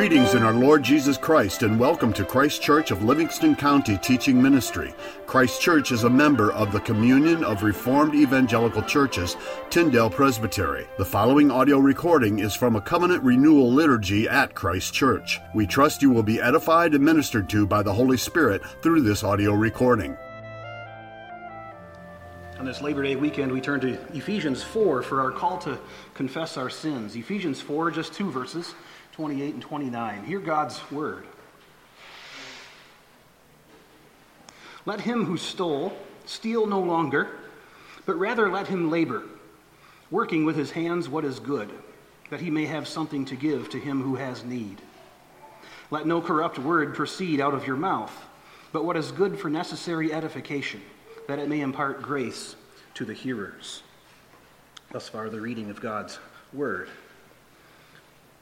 Greetings in our Lord Jesus Christ and welcome to Christ Church of Livingston County Teaching Ministry. Christ Church is a member of the Communion of Reformed Evangelical Churches, Tyndale Presbytery. The following audio recording is from a covenant renewal liturgy at Christ Church. We trust you will be edified and ministered to by the Holy Spirit through this audio recording. On this Labor Day weekend, we turn to Ephesians 4 for our call to confess our sins. Ephesians 4, just two verses. 28 and 29. Hear God's word. Let him who stole steal no longer, but rather let him labor, working with his hands what is good, that he may have something to give to him who has need. Let no corrupt word proceed out of your mouth, but what is good for necessary edification, that it may impart grace to the hearers. Thus far, the reading of God's word.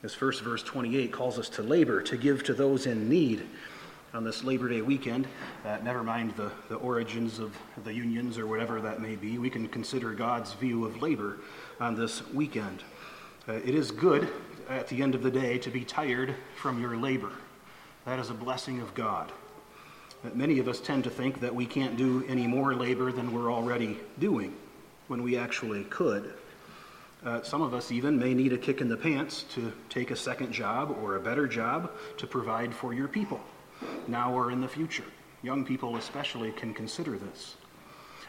This first verse 28 calls us to labor, to give to those in need on this Labor Day weekend. Uh, never mind the, the origins of the unions or whatever that may be. We can consider God's view of labor on this weekend. Uh, it is good at the end of the day to be tired from your labor. That is a blessing of God. Uh, many of us tend to think that we can't do any more labor than we're already doing when we actually could. Uh, some of us even may need a kick in the pants to take a second job or a better job to provide for your people, now or in the future. Young people, especially, can consider this.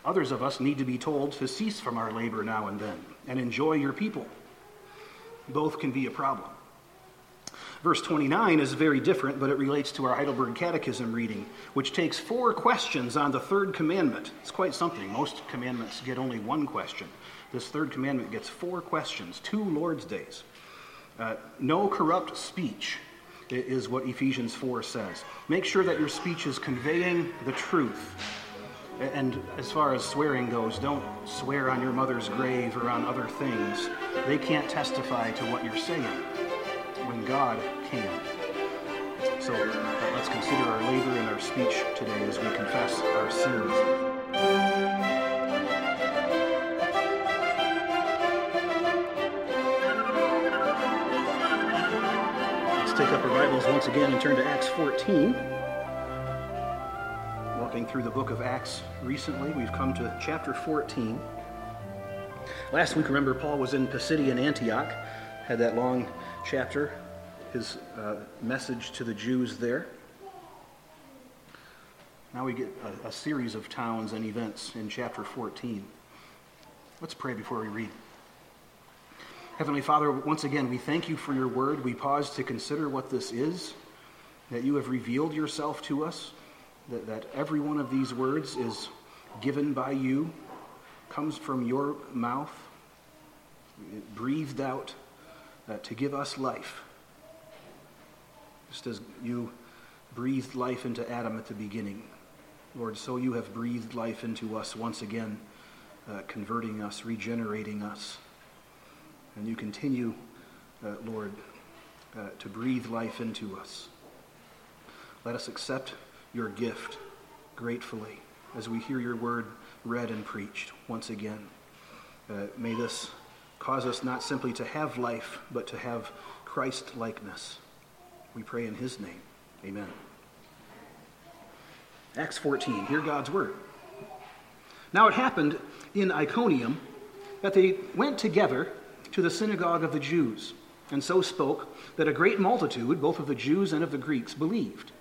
Others of us need to be told to cease from our labor now and then and enjoy your people. Both can be a problem. Verse 29 is very different, but it relates to our Heidelberg Catechism reading, which takes four questions on the third commandment. It's quite something. Most commandments get only one question. This third commandment gets four questions, two Lord's days. Uh, no corrupt speech is what Ephesians 4 says. Make sure that your speech is conveying the truth. And as far as swearing goes, don't swear on your mother's grave or on other things. They can't testify to what you're saying when God can. So uh, let's consider our labor and our speech today as we confess our sins. Take up our Bibles once again and turn to Acts 14. Walking through the book of Acts recently, we've come to chapter 14. Last week, remember, Paul was in Pisidian Antioch, had that long chapter, his uh, message to the Jews there. Now we get a, a series of towns and events in chapter 14. Let's pray before we read. Heavenly Father, once again, we thank you for your word. We pause to consider what this is, that you have revealed yourself to us, that, that every one of these words is given by you, comes from your mouth, breathed out uh, to give us life. Just as you breathed life into Adam at the beginning, Lord, so you have breathed life into us once again, uh, converting us, regenerating us. And you continue, uh, Lord, uh, to breathe life into us. Let us accept your gift gratefully as we hear your word read and preached once again. Uh, may this cause us not simply to have life, but to have Christ likeness. We pray in his name. Amen. Acts 14, hear God's word. Now it happened in Iconium that they went together to the synagogue of the Jews, and so spoke that a great multitude, both of the Jews and of the Greeks, believed.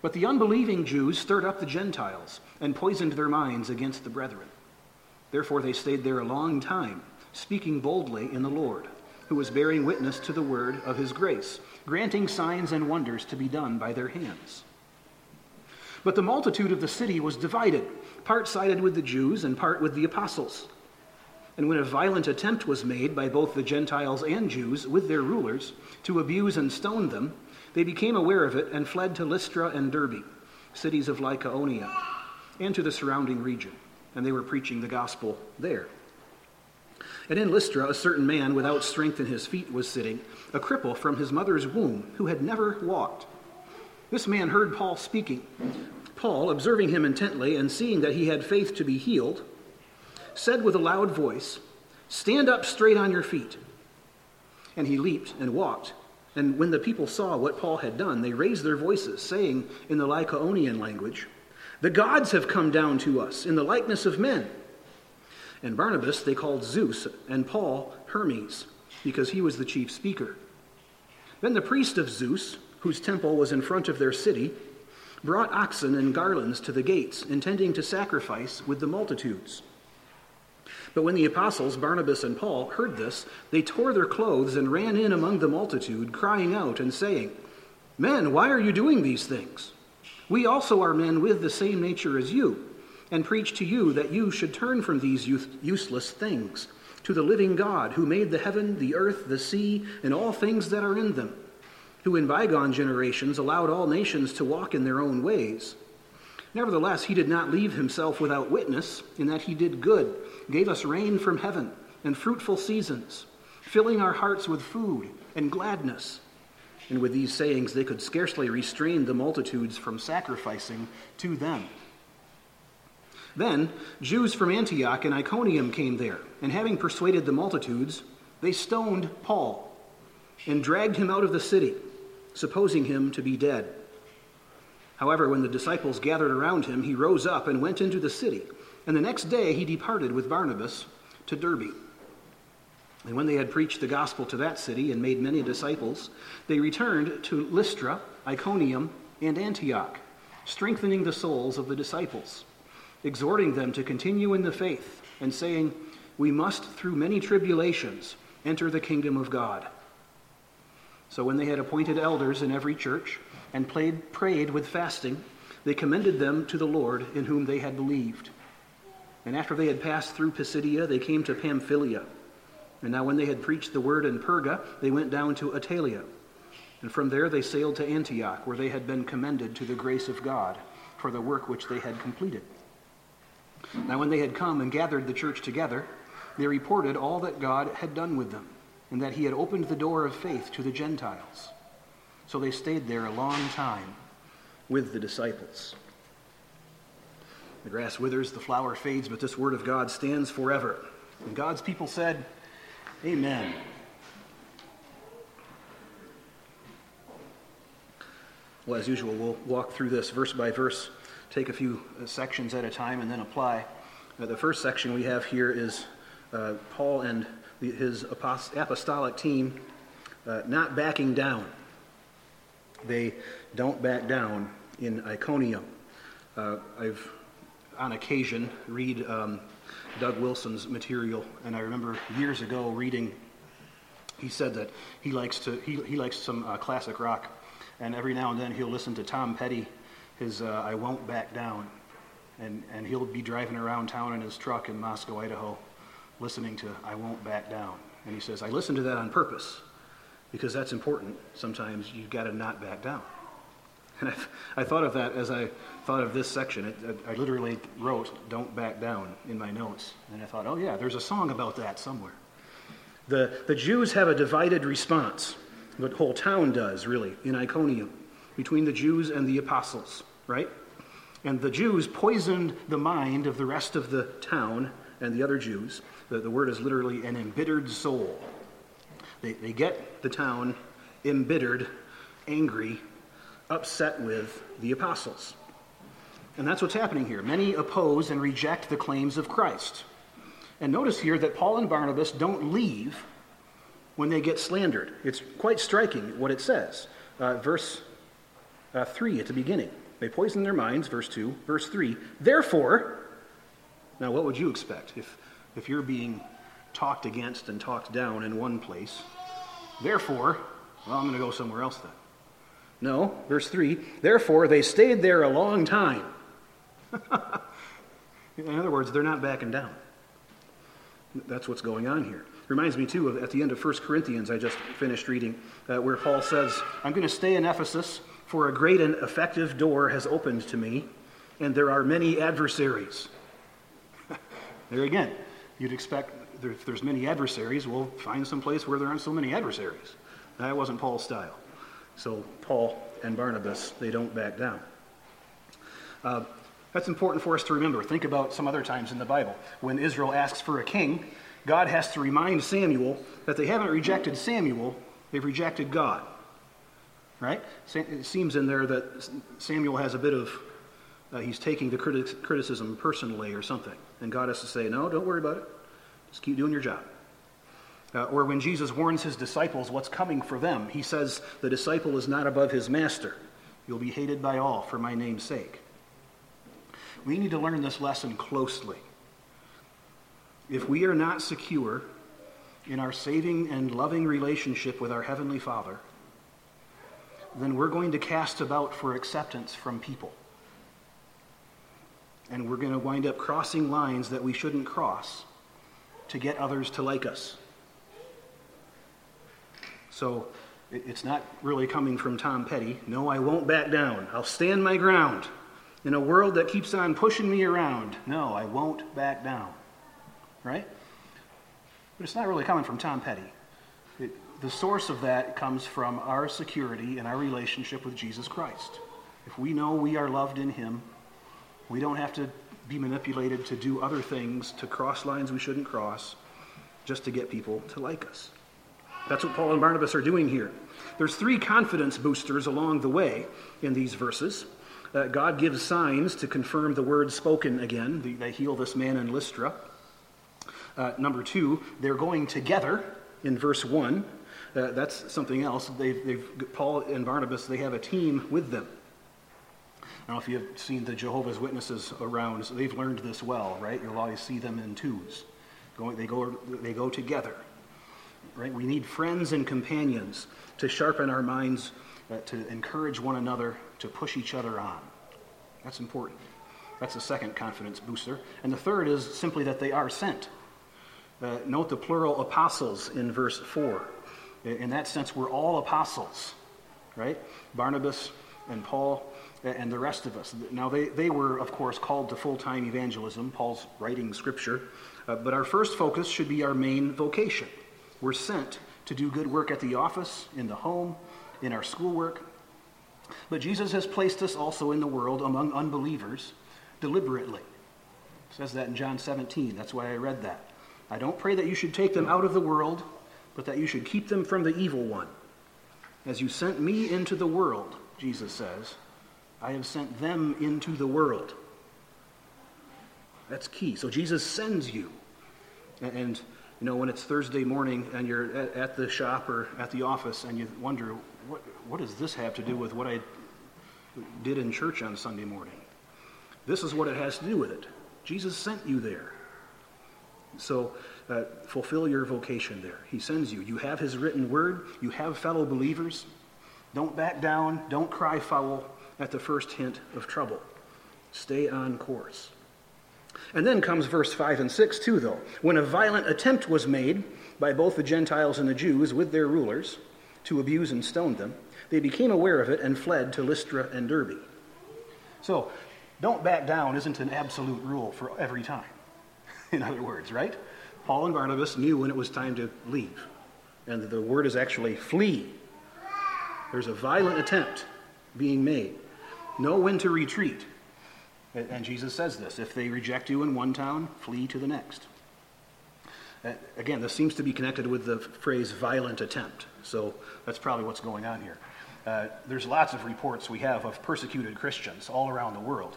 But the unbelieving Jews stirred up the Gentiles and poisoned their minds against the brethren. Therefore they stayed there a long time, speaking boldly in the Lord, who was bearing witness to the word of his grace, granting signs and wonders to be done by their hands. But the multitude of the city was divided, part sided with the Jews and part with the apostles. And when a violent attempt was made by both the Gentiles and Jews with their rulers to abuse and stone them, they became aware of it and fled to Lystra and Derbe, cities of Lycaonia, and to the surrounding region. And they were preaching the gospel there. And in Lystra, a certain man without strength in his feet was sitting, a cripple from his mother's womb, who had never walked. This man heard Paul speaking. Paul, observing him intently and seeing that he had faith to be healed, said with a loud voice, Stand up straight on your feet. And he leaped and walked, And when the people saw what Paul had done, they raised their voices, saying in the Lycaonian language, The gods have come down to us in the likeness of men. And Barnabas they called Zeus, and Paul Hermes, because he was the chief speaker. Then the priest of Zeus, whose temple was in front of their city, brought oxen and garlands to the gates, intending to sacrifice with the multitudes. But when the apostles, Barnabas and Paul, heard this, they tore their clothes and ran in among the multitude, crying out and saying, Men, why are you doing these things? We also are men with the same nature as you, and preach to you that you should turn from these useless things to the living God, who made the heaven, the earth, the sea, and all things that are in them, who in bygone generations allowed all nations to walk in their own ways. Nevertheless, he did not leave himself without witness, in that he did good gave us rain from heaven and fruitful seasons, filling our hearts with food and gladness. And with these sayings, they could scarcely restrain the multitudes from sacrificing to them. Then Jews from Antioch and Iconium came there, and having persuaded the multitudes, they stoned Paul and dragged him out of the city, supposing him to be dead. However, when the disciples gathered around him, he rose up and went into the city and the next day he departed with Barnabas to Derbe. And when they had preached the gospel to that city and made many disciples, they returned to Lystra, Iconium, and Antioch, strengthening the souls of the disciples, exhorting them to continue in the faith, and saying, We must, through many tribulations, enter the kingdom of God. So when they had appointed elders in every church and played, prayed with fasting, they commended them to the Lord in whom they had believed. And after they had passed through Pisidia, they came to Pamphylia. And now, when they had preached the word in Perga, they went down to Attalia. And from there they sailed to Antioch, where they had been commended to the grace of God for the work which they had completed. Now, when they had come and gathered the church together, they reported all that God had done with them, and that he had opened the door of faith to the Gentiles. So they stayed there a long time with the disciples. The grass withers, the flower fades, but this word of God stands forever. And God's people said, Amen. Well, as usual, we'll walk through this verse by verse, take a few uh, sections at a time, and then apply. Uh, the first section we have here is uh, Paul and his apostolic team uh, not backing down. They don't back down in Iconium. Uh, I've on occasion read um, Doug Wilson's material, and I remember years ago reading. He said that he likes to he, he likes some uh, classic rock, and every now and then he'll listen to Tom Petty, his uh, "I Won't Back Down," and and he'll be driving around town in his truck in Moscow, Idaho, listening to "I Won't Back Down," and he says, "I listen to that on purpose, because that's important. Sometimes you've got to not back down." And I, I thought of that as I thought of this section. It, I, I literally wrote, Don't back down in my notes. And I thought, oh, yeah, there's a song about that somewhere. The, the Jews have a divided response. The whole town does, really, in Iconium, between the Jews and the apostles, right? And the Jews poisoned the mind of the rest of the town and the other Jews. The, the word is literally an embittered soul. They, they get the town embittered, angry, upset with the apostles. And that's what's happening here. Many oppose and reject the claims of Christ. And notice here that Paul and Barnabas don't leave when they get slandered. It's quite striking what it says. Uh, verse uh, 3 at the beginning. They poison their minds, verse 2. Verse 3, therefore, now what would you expect if, if you're being talked against and talked down in one place? Therefore, well, I'm going to go somewhere else then. No, verse 3 Therefore, they stayed there a long time. In other words, they're not backing down. That's what's going on here. Reminds me, too, of at the end of 1 Corinthians, I just finished reading, uh, where Paul says, I'm going to stay in Ephesus, for a great and effective door has opened to me, and there are many adversaries. there again, you'd expect if there's many adversaries, we'll find some place where there aren't so many adversaries. That wasn't Paul's style. So Paul and Barnabas, they don't back down. Uh, that's important for us to remember. Think about some other times in the Bible. When Israel asks for a king, God has to remind Samuel that they haven't rejected Samuel, they've rejected God. right? It seems in there that Samuel has a bit of, uh, he's taking the criticism personally or something. And God has to say, no, don't worry about it. Just keep doing your job. Uh, or when Jesus warns his disciples what's coming for them, he says, the disciple is not above his master. You'll be hated by all for my name's sake. We need to learn this lesson closely. If we are not secure in our saving and loving relationship with our Heavenly Father, then we're going to cast about for acceptance from people. And we're going to wind up crossing lines that we shouldn't cross to get others to like us. So it's not really coming from Tom Petty. No, I won't back down. I'll stand my ground. In a world that keeps on pushing me around, no, I won't back down. Right? But it's not really coming from Tom Petty. It, the source of that comes from our security and our relationship with Jesus Christ. If we know we are loved in Him, we don't have to be manipulated to do other things, to cross lines we shouldn't cross, just to get people to like us. That's what Paul and Barnabas are doing here. There's three confidence boosters along the way in these verses. Uh, God gives signs to confirm the word spoken again. They, they heal this man in Lystra. Uh, number two, they're going together in verse 1. Uh, that's something else. They've, they've, Paul and Barnabas, they have a team with them. I don't know if you've seen the Jehovah's Witnesses around. So they've learned this well, right? You'll always see them in twos. Going, they, go, they go together, right? We need friends and companions to sharpen our minds, uh, to encourage one another, to push each other on. That's important. That's the second confidence booster. And the third is simply that they are sent. Uh, note the plural apostles in verse 4. In that sense, we're all apostles, right? Barnabas and Paul and the rest of us. Now, they, they were, of course, called to full time evangelism. Paul's writing scripture. Uh, but our first focus should be our main vocation. We're sent to do good work at the office, in the home, in our schoolwork. But Jesus has placed us also in the world among unbelievers deliberately. It says that in John 17. That's why I read that. I don't pray that you should take them out of the world, but that you should keep them from the evil one. As you sent me into the world, Jesus says, I have sent them into the world. That's key. So Jesus sends you. And, you know, when it's Thursday morning and you're at, at the shop or at the office and you wonder, what, what does this have to do with what I did in church on Sunday morning? This is what it has to do with it. Jesus sent you there. So uh, fulfill your vocation there. He sends you. You have his written word, you have fellow believers. Don't back down, don't cry foul at the first hint of trouble. Stay on course. And then comes verse 5 and 6, too, though. When a violent attempt was made by both the Gentiles and the Jews with their rulers to abuse and stone them, they became aware of it and fled to Lystra and Derbe. So, don't back down isn't an absolute rule for every time in other words, right? Paul and Barnabas knew when it was time to leave. And the word is actually flee. There's a violent attempt being made. Know when to retreat. And Jesus says this if they reject you in one town, flee to the next. Again, this seems to be connected with the phrase violent attempt. So that's probably what's going on here. Uh, there's lots of reports we have of persecuted Christians all around the world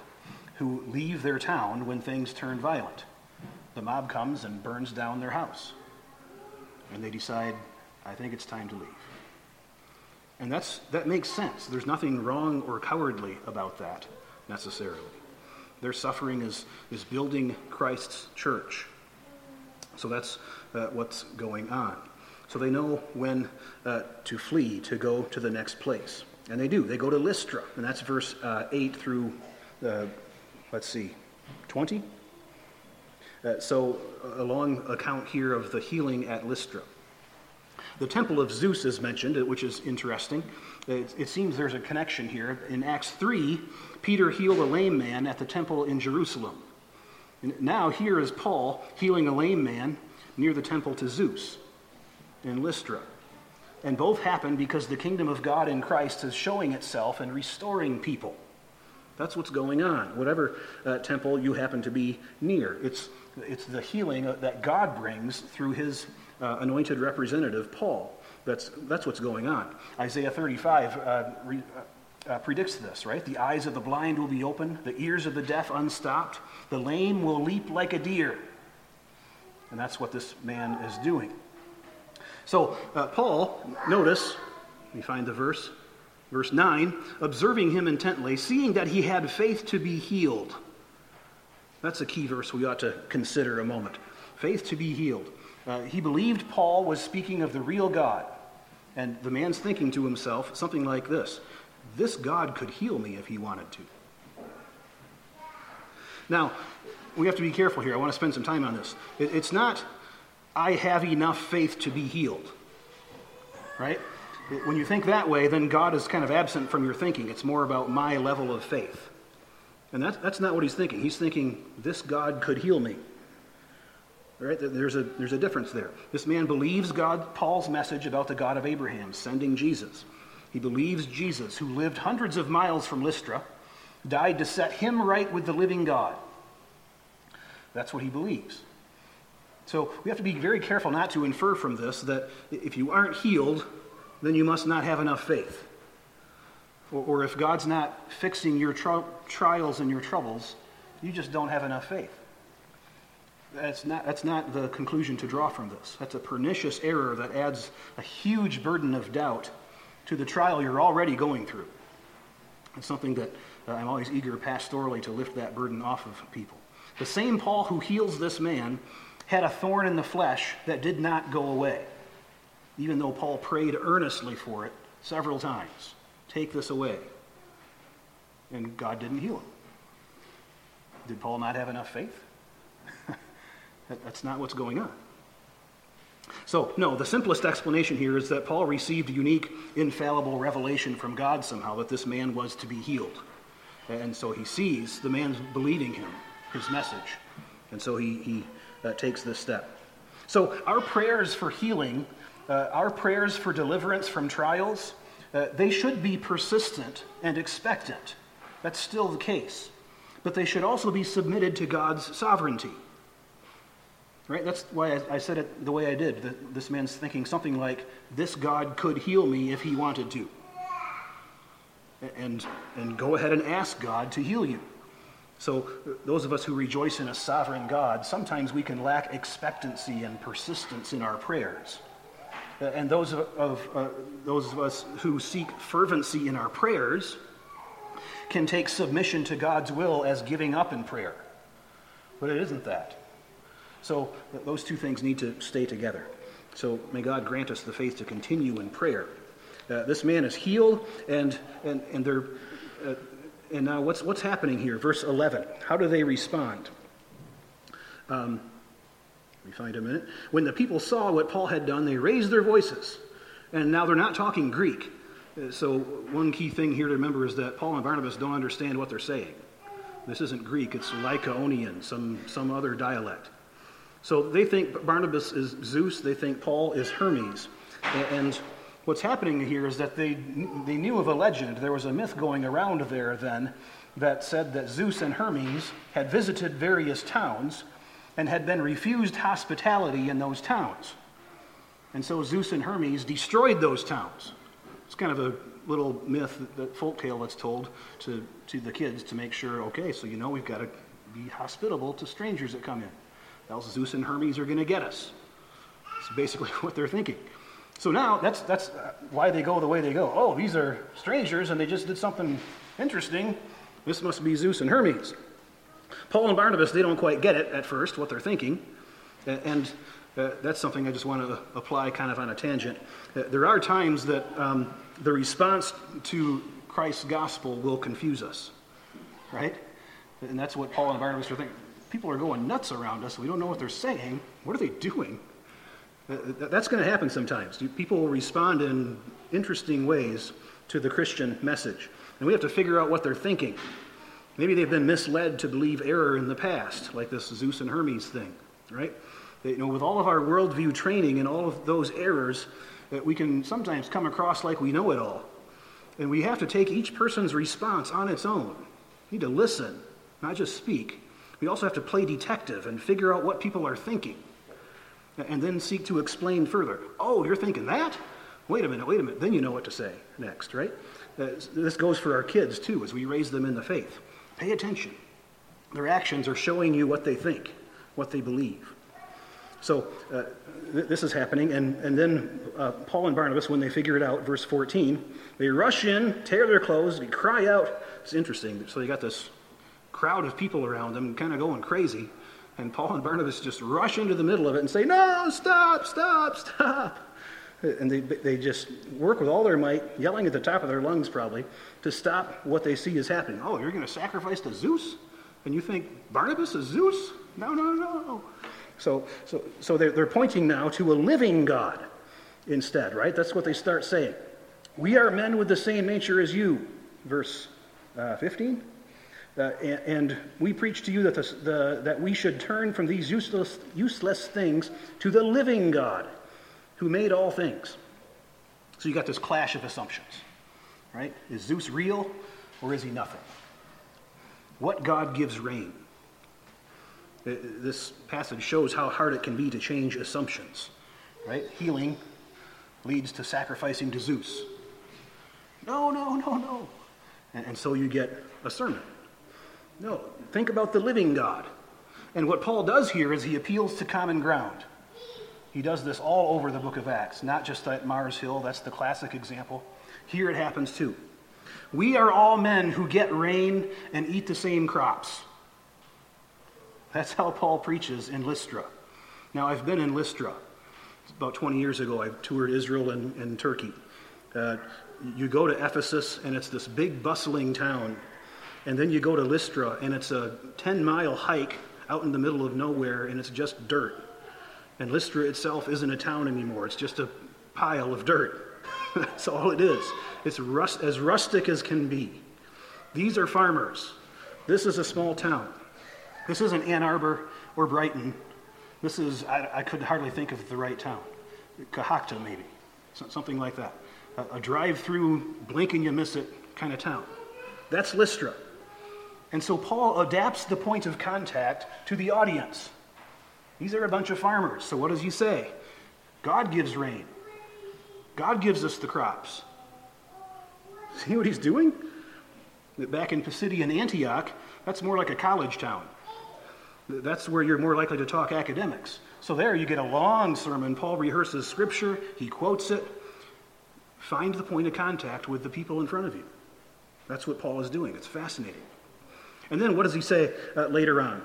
who leave their town when things turn violent the mob comes and burns down their house. And they decide, I think it's time to leave. And that's, that makes sense. There's nothing wrong or cowardly about that necessarily. Their suffering is, is building Christ's church. So that's uh, what's going on. So they know when uh, to flee, to go to the next place. And they do. They go to Lystra. And that's verse uh, 8 through, uh, let's see, 20? Uh, so, a long account here of the healing at Lystra. The temple of Zeus is mentioned, which is interesting. It, it, seems there's a connection here. In Acts 3, Peter healed a lame man at the temple in Jerusalem. And now, here is Paul healing a lame man near the temple to Zeus in Lystra. And both happen because the kingdom of God in Christ is showing itself and restoring people. That's what's going on, whatever uh, temple you happen to be near. It's it's the healing that God brings through his uh, anointed representative, Paul. That's, that's what's going on. Isaiah 35 uh, re, uh, uh, predicts this, right? The eyes of the blind will be opened, the ears of the deaf unstopped, the lame will leap like a deer. And that's what this man is doing. So, uh, Paul, notice, we find the verse, verse 9, observing him intently, seeing that he had faith to be healed. That's a key verse we ought to consider a moment. Faith to be healed. Uh, he believed Paul was speaking of the real God. And the man's thinking to himself something like this This God could heal me if he wanted to. Now, we have to be careful here. I want to spend some time on this. It, it's not, I have enough faith to be healed. Right? When you think that way, then God is kind of absent from your thinking. It's more about my level of faith. And that, that's not what he's thinking. He's thinking, this God could heal me. Right? There's a, there's a difference there. This man believes God, Paul's message about the God of Abraham sending Jesus. He believes Jesus, who lived hundreds of miles from Lystra, died to set him right with the living God. That's what he believes. So we have to be very careful not to infer from this that if you aren't healed, then you must not have enough faith. Or, or if God's not fixing your tri- trials and your troubles, you just don't have enough faith. That's not, that's not the conclusion to draw from this. That's a pernicious error that adds a huge burden of doubt to the trial you're already going through. It's something that uh, I'm always eager pastorally to lift that burden off of people. The same Paul who heals this man had a thorn in the flesh that did not go away, even though Paul prayed earnestly for it several times. Take this away. And God didn't heal him. Did Paul not have enough faith? That's not what's going on. So, no, the simplest explanation here is that Paul received unique, infallible revelation from God somehow that this man was to be healed. And so he sees the man believing him, his message. And so he, he uh, takes this step. So, our prayers for healing, uh, our prayers for deliverance from trials, uh, they should be persistent and expectant. That's still the case. But they should also be submitted to God's sovereignty. Right? That's why I, I said it the way I did. This man's thinking something like, this God could heal me if he wanted to. And, and go ahead and ask God to heal you. So, those of us who rejoice in a sovereign God, sometimes we can lack expectancy and persistence in our prayers. And those of, of uh, those of us who seek fervency in our prayers can take submission to God's will as giving up in prayer. But it isn't that. So those two things need to stay together. So may God grant us the faith to continue in prayer. Uh, this man is healed, and and and they're. Uh, and now, what's what's happening here? Verse eleven. How do they respond? Um, we find a minute. When the people saw what Paul had done, they raised their voices, and now they're not talking Greek. Uh, so one key thing here to remember is that Paul and Barnabas don't understand what they're saying. This isn't Greek; it's Lycaonian, some some other dialect. So they think Barnabas is Zeus, they think Paul is Hermes. And what's happening here is that they, they knew of a legend. There was a myth going around there then that said that Zeus and Hermes had visited various towns and had been refused hospitality in those towns. And so Zeus and Hermes destroyed those towns. It's kind of a little myth, that folk tale that's told to, to the kids to make sure, okay, so you know we've got to be hospitable to strangers that come in else Zeus and Hermes are going to get us. That's basically what they're thinking. So now that's, that's uh, why they go the way they go. Oh, these are strangers and they just did something interesting. This must be Zeus and Hermes. Paul and Barnabas, they don't quite get it at first, what they're thinking. And uh, that's something I just want to apply kind of on a tangent. Uh, there are times that um, the response to Christ's gospel will confuse us, right? And that's what Paul and Barnabas are thinking people are going nuts around us. We don't know what they're saying. What are they doing? That's going to happen sometimes. People will respond in interesting ways to the Christian message. And we have to figure out what they're thinking. Maybe they've been misled to believe error in the past, like this Zeus and Hermes thing, right? you know, with all of our worldview training and all of those errors, that we can sometimes come across like we know it all. And we have to take each person's response on its own. We need to listen, not just speak. We also have to play detective and figure out what people are thinking and then seek to explain further. Oh, you're thinking that? Wait a minute, wait a minute. Then you know what to say next, right? Uh, this goes for our kids too, as we raise them in the faith. Pay attention. Their actions are showing you what they think, what they believe. So uh, th- this is happening, and, and then uh, Paul and Barnabas, when they figure it out, verse 14, they rush in, tear their clothes, they cry out. It's interesting. So you got this crowd of people around them, kind of going crazy, and Paul and Barnabas just rush into the middle of it and say, "No, stop, stop, stop!" And they, they just work with all their might, yelling at the top of their lungs probably, to stop what they see is happening. Oh, you're going to sacrifice to Zeus? And you think Barnabas is Zeus? No, no, no. So, so, so they're, they're pointing now to a living God instead, right? That's what they start saying. We are men with the same nature as you, verse uh, 15. Uh, and, we preach to you that, the, that we should turn from these useless, useless things to the living God who made all things. So you got this clash of assumptions, right? Is Zeus real or is he nothing? What God gives rain? This passage shows how hard it can be to change assumptions, right? Healing leads to sacrificing to Zeus. No, no, no, no. And, and so you get a sermon. No, think about the living God. And what Paul does here is he appeals to common ground. He does this all over the book of Acts, not just at Mars Hill, that's the classic example. Here it happens too. We are all men who get rain and eat the same crops. That's how Paul preaches in Lystra. Now, I've been in Lystra. About 20 years ago, I toured Israel and, and Turkey. Uh, you go to Ephesus, and it's this big, bustling town. And then you go to Lystra, and it's a 10 mile hike out in the middle of nowhere, and it's just dirt. And Lystra itself isn't a town anymore, it's just a pile of dirt. That's all it is. It's rust, as rustic as can be. These are farmers. This is a small town. This isn't Ann Arbor or Brighton. This is, I, I could hardly think of the right town. Cohoctah, maybe. Something like that. A, a drive through, blink and you miss it kind of town. That's Lystra. And so Paul adapts the point of contact to the audience. These are a bunch of farmers. So what does he say? God gives rain. God gives us the crops. See what he's doing? Back in Pisidian Antioch, that's more like a college town. That's where you're more likely to talk academics. So there you get a long sermon. Paul rehearses scripture, he quotes it. Find the point of contact with the people in front of you. That's what Paul is doing. It's fascinating. And then what does he say uh, later on?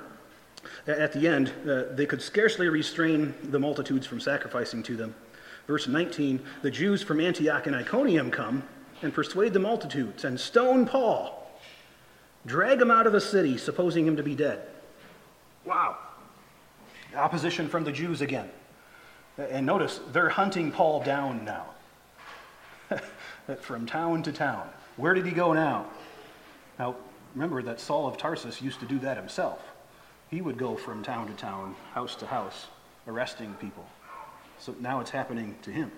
At the end, uh, they could scarcely restrain the multitudes from sacrificing to them. Verse 19 The Jews from Antioch and Iconium come and persuade the multitudes and stone Paul, drag him out of the city, supposing him to be dead. Wow. Opposition from the Jews again. And notice, they're hunting Paul down now. from town to town. Where did he go now? Now, remember that Saul of Tarsus used to do that himself. He would go from town to town, house to house, arresting people. So now it's happening to him.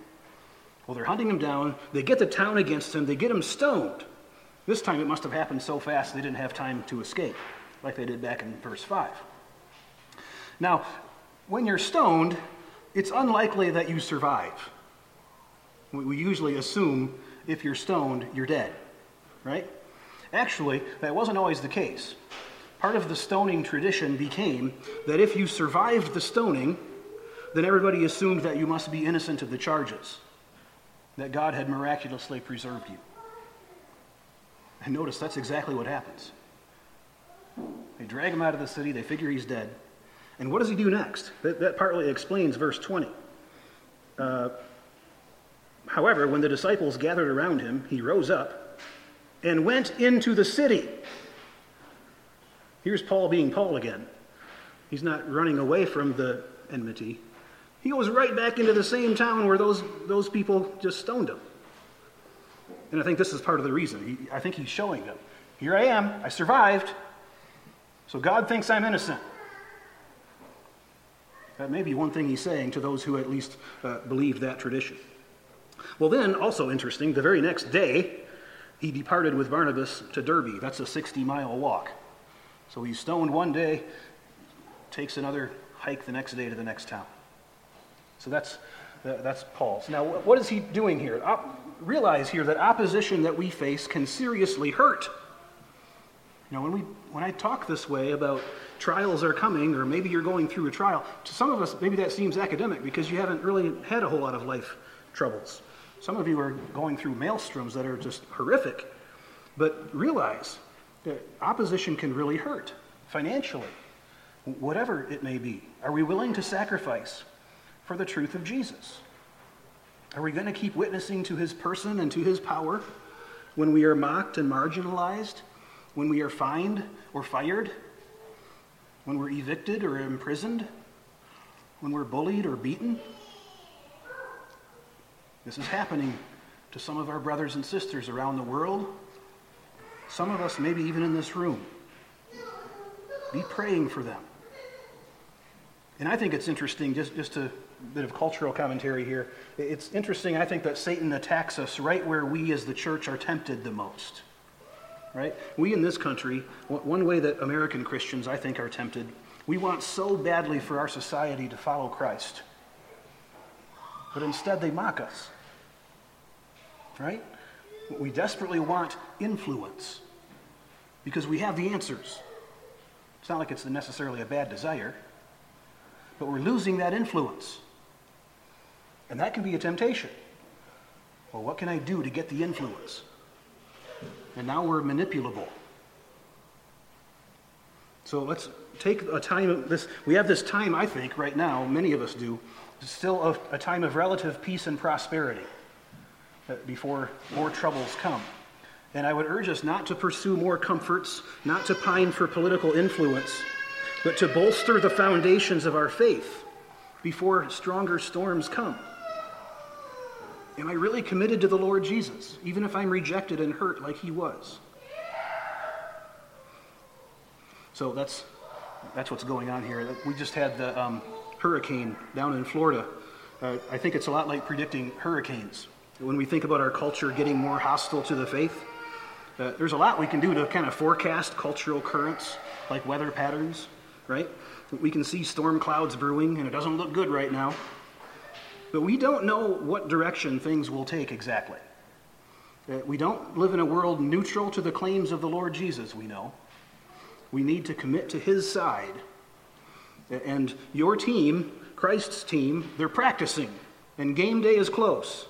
Well, they're hunting him down. They get the town against him. They get him stoned. This time it must have happened so fast they didn't have time to escape, like they did back in verse 5. Now, when you're stoned, it's unlikely that you survive. We usually assume if you're stoned, you're dead, right? Actually, that wasn't always the case. Part of the stoning tradition became that if you survived the stoning, then everybody assumed that you must be innocent of the charges, that God had miraculously preserved you. And notice that's exactly what happens. They drag him out of the city, they figure he's dead. And what does he do next? That, that partly explains verse 20. Uh, however, when the disciples gathered around him, he rose up and went into the city. Here's Paul being Paul again. He's not running away from the enmity. He goes right back into the same town where those, those people just stoned him. And I think this is part of the reason. He, I think he's showing them here I am, I survived, so God thinks I'm innocent. That may be one thing he's saying to those who at least uh, believe that tradition. Well, then, also interesting, the very next day, he departed with Barnabas to Derbe. That's a 60 mile walk. So he's stoned one day, takes another hike the next day to the next town. So that's, That's Paul's. Now, what is he doing here? realize here that opposition that we face can seriously hurt. You know, when, we, when I talk this way about trials are coming, or maybe you're going through a trial, to some of us, maybe that seems academic because you haven't really had a whole lot of life troubles. Some of you are going through maelstroms that are just horrific. But realize that opposition can really hurt financially, whatever it may be. Are we willing to sacrifice for the truth of Jesus? Are we going to keep witnessing to his person and to his power when we are mocked and marginalized, when we are fined or fired, when we're evicted or imprisoned, when we're bullied or beaten? This is happening to some of our brothers and sisters around the world. Some of us, maybe even in this room. Be praying for them. And I think it's interesting, just, just a bit of cultural commentary here. It's interesting, I think, that Satan attacks us right where we as the church are tempted the most. Right? We in this country, one way that American Christians, I think, are tempted, we want so badly for our society to follow Christ but instead they mock us. Right? We desperately want influence because we have the answers. It's not like it's necessarily a bad desire, but we're losing that influence. And that can be a temptation. Well, what can I do to get the influence? And now we're manipulable. So let's take a time this we have this time I think right now, many of us do, still a, a time of relative peace and prosperity uh, before more troubles come. And I would urge us not to pursue more comforts, not to pine for political influence, but to bolster the foundations of our faith before stronger storms come. Am I really committed to the Lord Jesus, even if I'm rejected and hurt like he was? So that's, that's what's going on here. We just had the um, hurricane down in Florida. Uh, I think it's a lot like predicting hurricanes. When we think about our culture getting more hostile to the faith, uh, there's a lot we can do to kind of forecast cultural currents, like weather patterns, right? We can see storm clouds brewing, and it doesn't look good right now. But we don't know what direction things will take exactly. Uh, we don't live in a world neutral to the claims of the Lord Jesus, we know. We need to commit to his side and your team, Christ's team, they're practicing, and game day is close.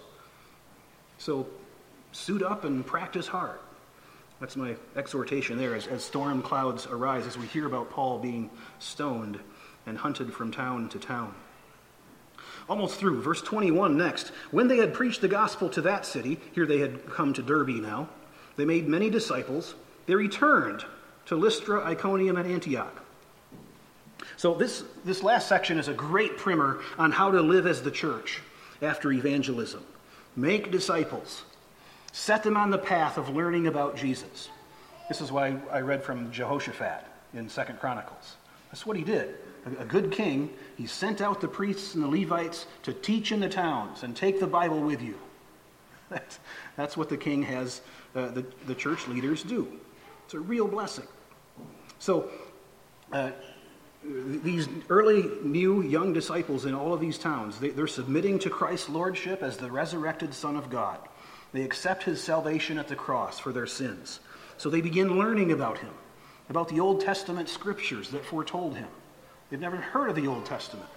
So suit up and practice hard. That's my exhortation there as, as storm clouds arise, as we hear about Paul being stoned and hunted from town to town. Almost through. Verse 21 next. When they had preached the gospel to that city, here they had come to Derbe now, they made many disciples. They returned to Lystra, Iconium, and Antioch so, this, this last section is a great primer on how to live as the church after evangelism. Make disciples, set them on the path of learning about Jesus. This is why I, read from Jehoshaphat in Second Chronicles. That's what he did. A, a good king, he sent out the priests and the Levites to teach in the towns and take the Bible with you. That's, that's what the king has uh, the, the church leaders do. It's a real blessing. So, uh, these early new young disciples in all of these towns, they, are submitting to Christ's lordship as the resurrected Son of God. They accept his salvation at the cross for their sins. So they begin learning about him, about the Old Testament scriptures that foretold him. They've never heard of the Old Testament.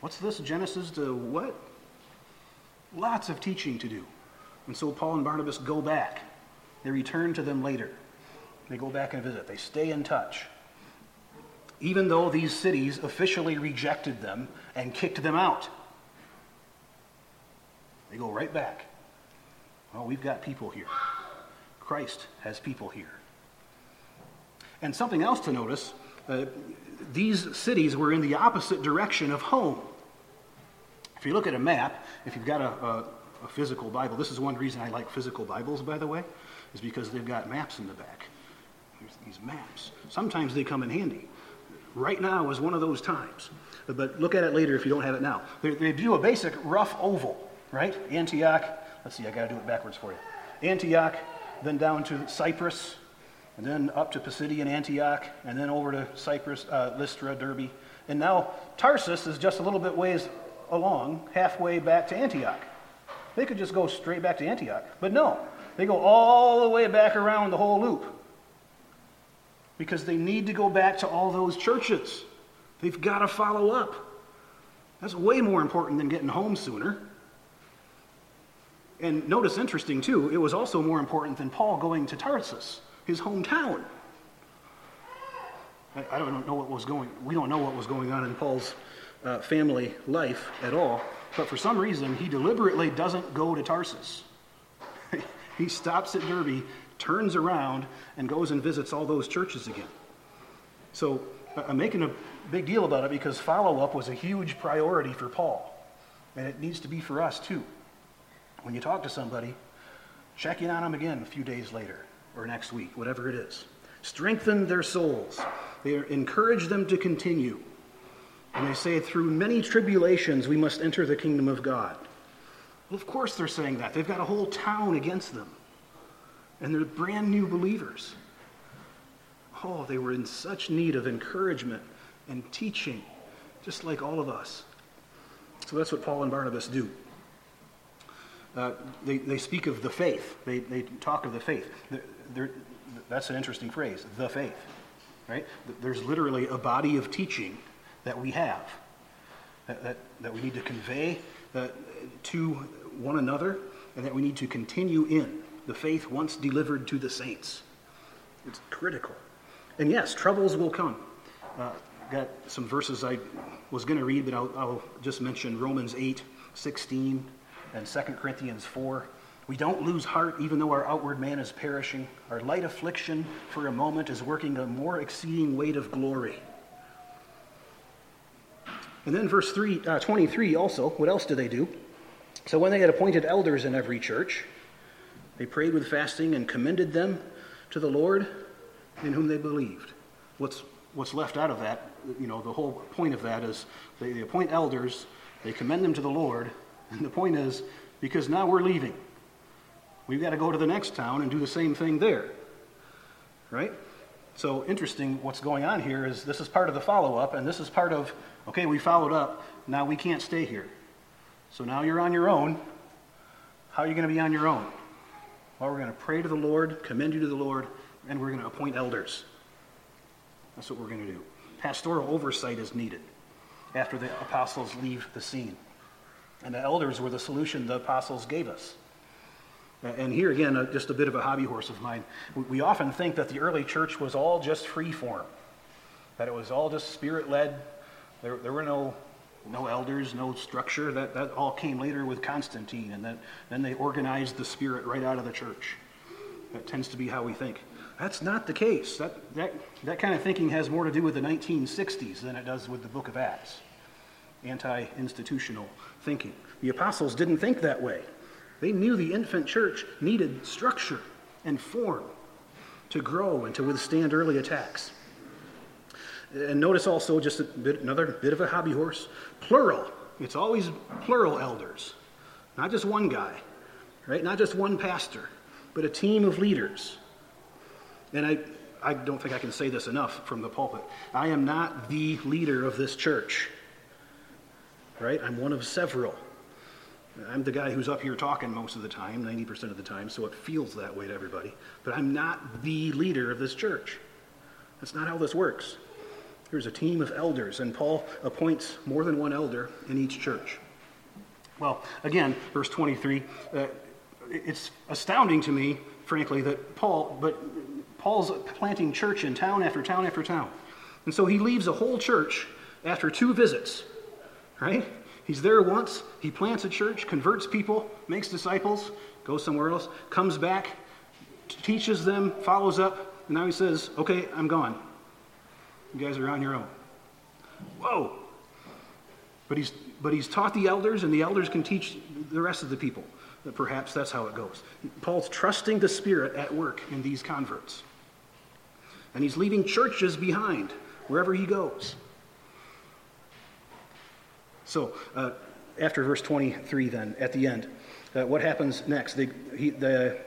What's this, Genesis to what? Lots of teaching to do. And so Paul and Barnabas go back. They return to them later. They go back and visit. They stay in touch even though these cities officially rejected them and kicked them out. They go right back. Well, we've got people here. Christ has people here. And something else to notice uh, these cities were in the opposite direction of home. If you look at a map, if you've got a, a, a physical Bible, this is one reason I like physical Bibles, by the way, is because they've got maps in the back. There's these maps. Sometimes they come in handy. Right now is one of those times. But look at it later if you don't have it now. They, they do a basic rough oval, right? Antioch, let's see, I got to do it backwards for you. Antioch, then down to Cyprus, and then up to Pisidian Antioch, and then over to Cyprus, uh, Lystra, Derbe. And now Tarsus is just a little bit ways along halfway back to Antioch. They could just go straight back to Antioch. But no, they go all the way back around the whole loop. Because they need to go back to all those churches. They've got to follow up. That's way more important than getting home sooner. And notice interesting too, it was also more important than Paul going to Tarsus, his hometown. I, I don't know what was going, we don't know what was going on in Paul's uh, family life at all, but for some reason he deliberately doesn't go to Tarsus. he stops at Derbe, turns around, and goes and visits all those churches again. So I'm making a big deal about it because follow up was a huge priority for Paul, and it needs to be for us too. When you talk to somebody, check in on them again a few days later or next week, whatever it is. Strengthen their souls. They encourage them to continue. And they say, through many tribulations, we must enter the kingdom of God. Well, of course they're saying that. They've got a whole town against them. And they're brand new believers. Oh, they were in such need of encouragement and teaching, just like all of us. So that's what Paul and Barnabas do. Uh, they, they speak of the faith. They, they talk of the faith. They're, they're, that's an interesting phrase, the faith. Right? There's literally a body of teaching that we have that, that, that we need to convey uh, to one another and that we need to continue in the faith once delivered to the saints. It's critical. And yes, troubles will come. Uh, got some verses I was going to read, but I'll, I'll just mention Romans 8, 16 and 2 Corinthians 4. We don't lose heart even though our outward man is perishing. Our light affliction for a moment is working a more exceeding weight of glory. And then verse three, uh, 23 also, what else do they do? So when they had appointed elders in every church, they prayed with fasting and commended them to the Lord in whom they believed. What's, what's left out of that, you know, the whole point of that is they, they appoint elders, they commend them to the Lord, and the point is, because now we're leaving. We've got to go to the next town and do the same thing there. Right? So, interesting what's going on here is this is part of the follow up, and this is part of, okay, we followed up, now we can't stay here. So now you're on your own. How are you going to be on your own? Well, we're going to pray to the Lord, commend you to the Lord, and we're going to appoint elders. That's what we're going to do. Pastoral oversight is needed after the apostles leave the scene. And the elders were the solution the apostles gave us. And here again, uh, just a bit of a hobby horse of mine. We often think that the early church was all just free form, that it was all just spirit led. There, there were no, no elders, no structure. That, that all came later with Constantine, and that, then they organized the spirit right out of the church. That tends to be how we think. That's not the case. That, that, that kind of thinking has more to do with the 1960s than it does with the book of Acts anti institutional thinking. The apostles didn't think that way. They knew the infant church needed structure and form to grow and to withstand early attacks. And notice also, just a bit, another bit of a hobby horse plural. It's always plural elders, not just one guy, right? Not just one pastor, but a team of leaders. And I, I don't think I can say this enough from the pulpit. I am not the leader of this church right? I'm one of several. I'm the guy who's up here talking most of the time, 90% of the time, so it feels that way to everybody. But I'm not the leader of this church. That's not how this works. There's a team of elders, and Paul appoints more than one elder in each church. Well, again, verse 23, uh, it's astounding to me, frankly, that Paul, but Paul's planting church in town after town after town. And so he leaves a whole church after two visits right? He's there once, he plants a church, converts people, makes disciples, goes somewhere else, comes back, teaches them, follows up, and now he says, Okay, I'm gone. You guys are on your own. Whoa! But he's, but he's taught the elders, and the elders can teach the rest of the people. That perhaps that's how it goes. Paul's trusting the Spirit at work in these converts. And he's leaving churches behind wherever he goes. So, uh, after verse 23, then, at the end, uh, what happens next? The, he, the,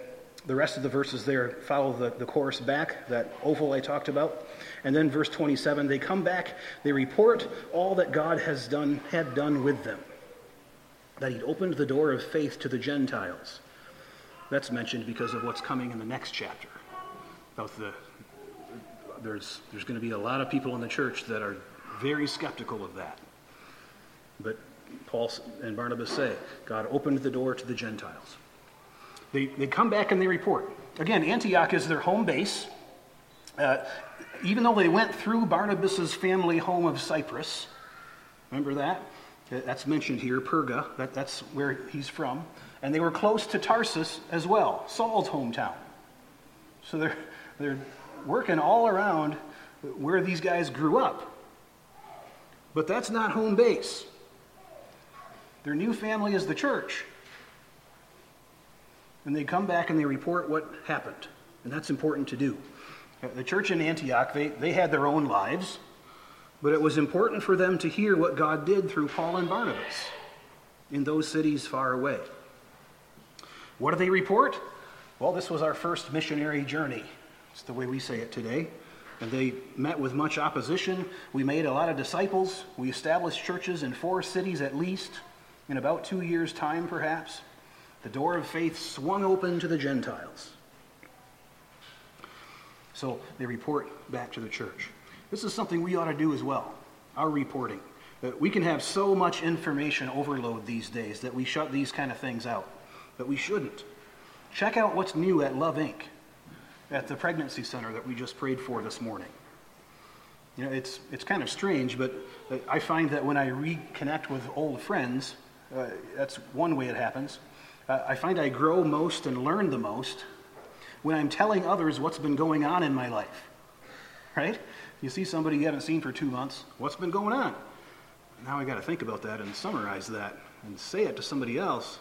the rest of the verses there follow the, the chorus back, that oval I talked about. And then verse 27, they come back, they report all that God has done, had done with them. that he'd opened the door of faith to the Gentiles. That's mentioned because of what's coming in the next chapter. About the, there's, there's going to be a lot of people in the church that are very skeptical of that. But Paul and Barnabas say, God opened the door to the Gentiles. They, they come back and they report. Again, Antioch is their home base. Uh, even though they went through Barnabas's family home of Cyprus, remember that? That's mentioned here, Perga, that, that's where he's from. And they were close to Tarsus as well, Saul's hometown. So they're, they're working all around where these guys grew up. But that's not home base. Their new family is the church. And they come back and they report what happened. And that's important to do. The church in Antioch, they, they had their own lives. But it was important for them to hear what God did through Paul and Barnabas in those cities far away. What do they report? Well, this was our first missionary journey. It's the way we say it today. And they met with much opposition. We made a lot of disciples. We established churches in four cities at least, in about two years' time, perhaps. The door of faith swung open to the Gentiles. So they report back to the church. This is something we ought to do as well, our reporting. We can have so much information overload these days that we shut these kind of things out, but we shouldn't. Check out what's new at Love Inc., at the pregnancy center that we just prayed for this morning. You know, it's, it's kind of strange, but I find that when I reconnect with old friends, uh, that's one way it happens. Uh, I find I grow most and learn the most when I'm telling others what's been going on in my life. Right? You see somebody you haven't seen for two months, what's been going on? Now I got to think about that and summarize that and say it to somebody else.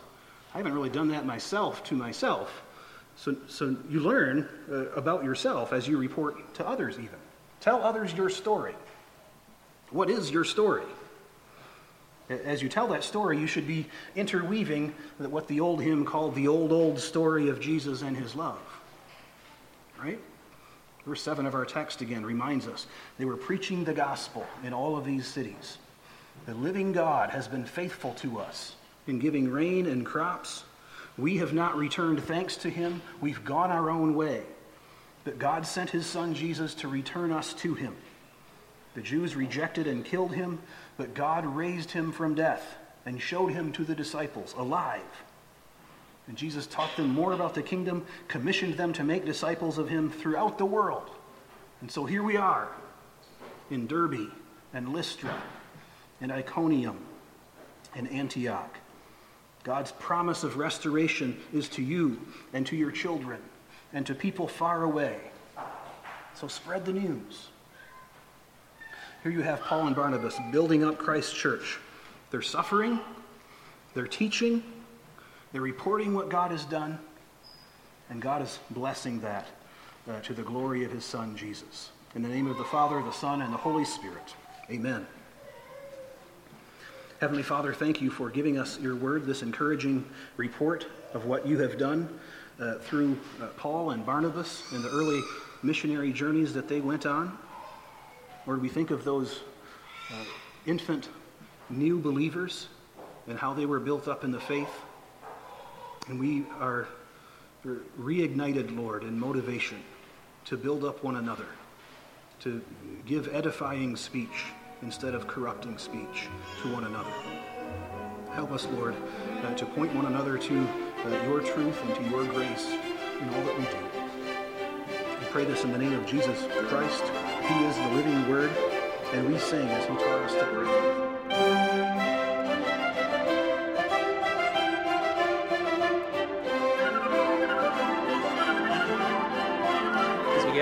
I haven't really done that myself to myself. So, so you learn uh, about yourself as you report to others, even. Tell others your story. What is your story? As you tell that story, you should be interweaving what the old hymn called the old, old story of Jesus and his love. Right? Verse 7 of our text again reminds us they were preaching the gospel in all of these cities. The living God has been faithful to us in giving rain and crops. We have not returned thanks to him. We've gone our own way. But God sent his son Jesus to return us to him. The Jews rejected and killed him, but God raised him from death and showed him to the disciples alive and Jesus taught them more about the kingdom, commissioned them to make disciples of him throughout the world. And so here we are in Derbe and Lystra and Iconium and Antioch. God's promise of restoration is to you and to your children and to people far away. So spread the news. Here you have Paul and Barnabas building up Christ's church. They're suffering, they're teaching, they're reporting what God has done, and God is blessing that uh, to the glory of his Son, Jesus. In the name of the Father, the Son, and the Holy Spirit. Amen. Heavenly Father, thank you for giving us your word, this encouraging report of what you have done uh, through uh, Paul and Barnabas and the early missionary journeys that they went on. Lord, we think of those uh, infant new believers and how they were built up in the faith. And we are reignited, Lord, in motivation to build up one another, to give edifying speech instead of corrupting speech to one another. Help us, Lord, uh, to point one another to uh, your truth and to your grace in all that we do. We pray this in the name of Jesus Christ. He is the living Word, and we sing as He taught us to pray.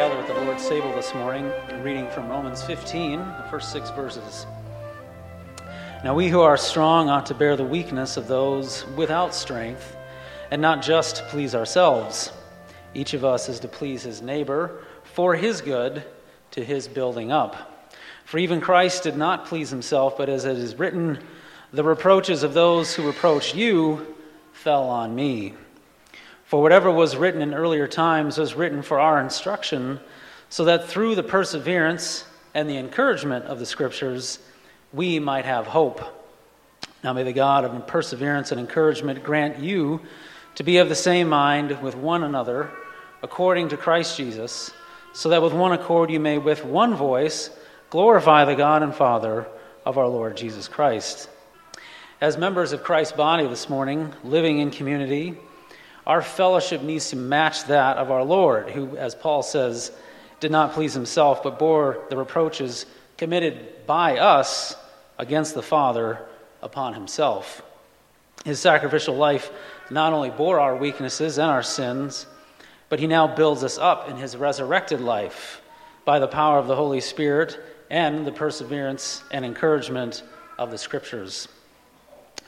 Together at the Lord's table this morning, reading from Romans 15, the first six verses. Now, we who are strong ought to bear the weakness of those without strength, and not just to please ourselves. Each of us is to please his neighbor for his good, to his building up. For even Christ did not please himself, but as it is written, the reproaches of those who reproached you fell on me. For whatever was written in earlier times was written for our instruction, so that through the perseverance and the encouragement of the Scriptures, we might have hope. Now may the God of perseverance and encouragement grant you to be of the same mind with one another, according to Christ Jesus, so that with one accord you may with one voice glorify the God and Father of our Lord Jesus Christ. As members of Christ's body this morning, living in community, our fellowship needs to match that of our Lord, who, as Paul says, did not please himself, but bore the reproaches committed by us against the Father upon himself. His sacrificial life not only bore our weaknesses and our sins, but he now builds us up in his resurrected life by the power of the Holy Spirit and the perseverance and encouragement of the Scriptures.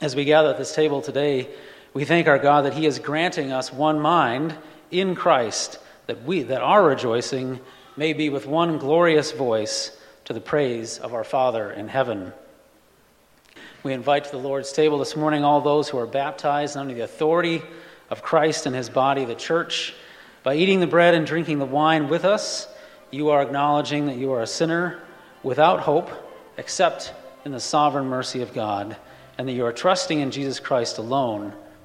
As we gather at this table today, we thank our God that he is granting us one mind in Christ, that we that our rejoicing may be with one glorious voice to the praise of our Father in heaven. We invite to the Lord's table this morning all those who are baptized under the authority of Christ and his body, the church. By eating the bread and drinking the wine with us, you are acknowledging that you are a sinner without hope except in the sovereign mercy of God, and that you are trusting in Jesus Christ alone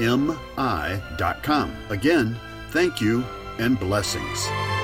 M I.com. Again, thank you and blessings.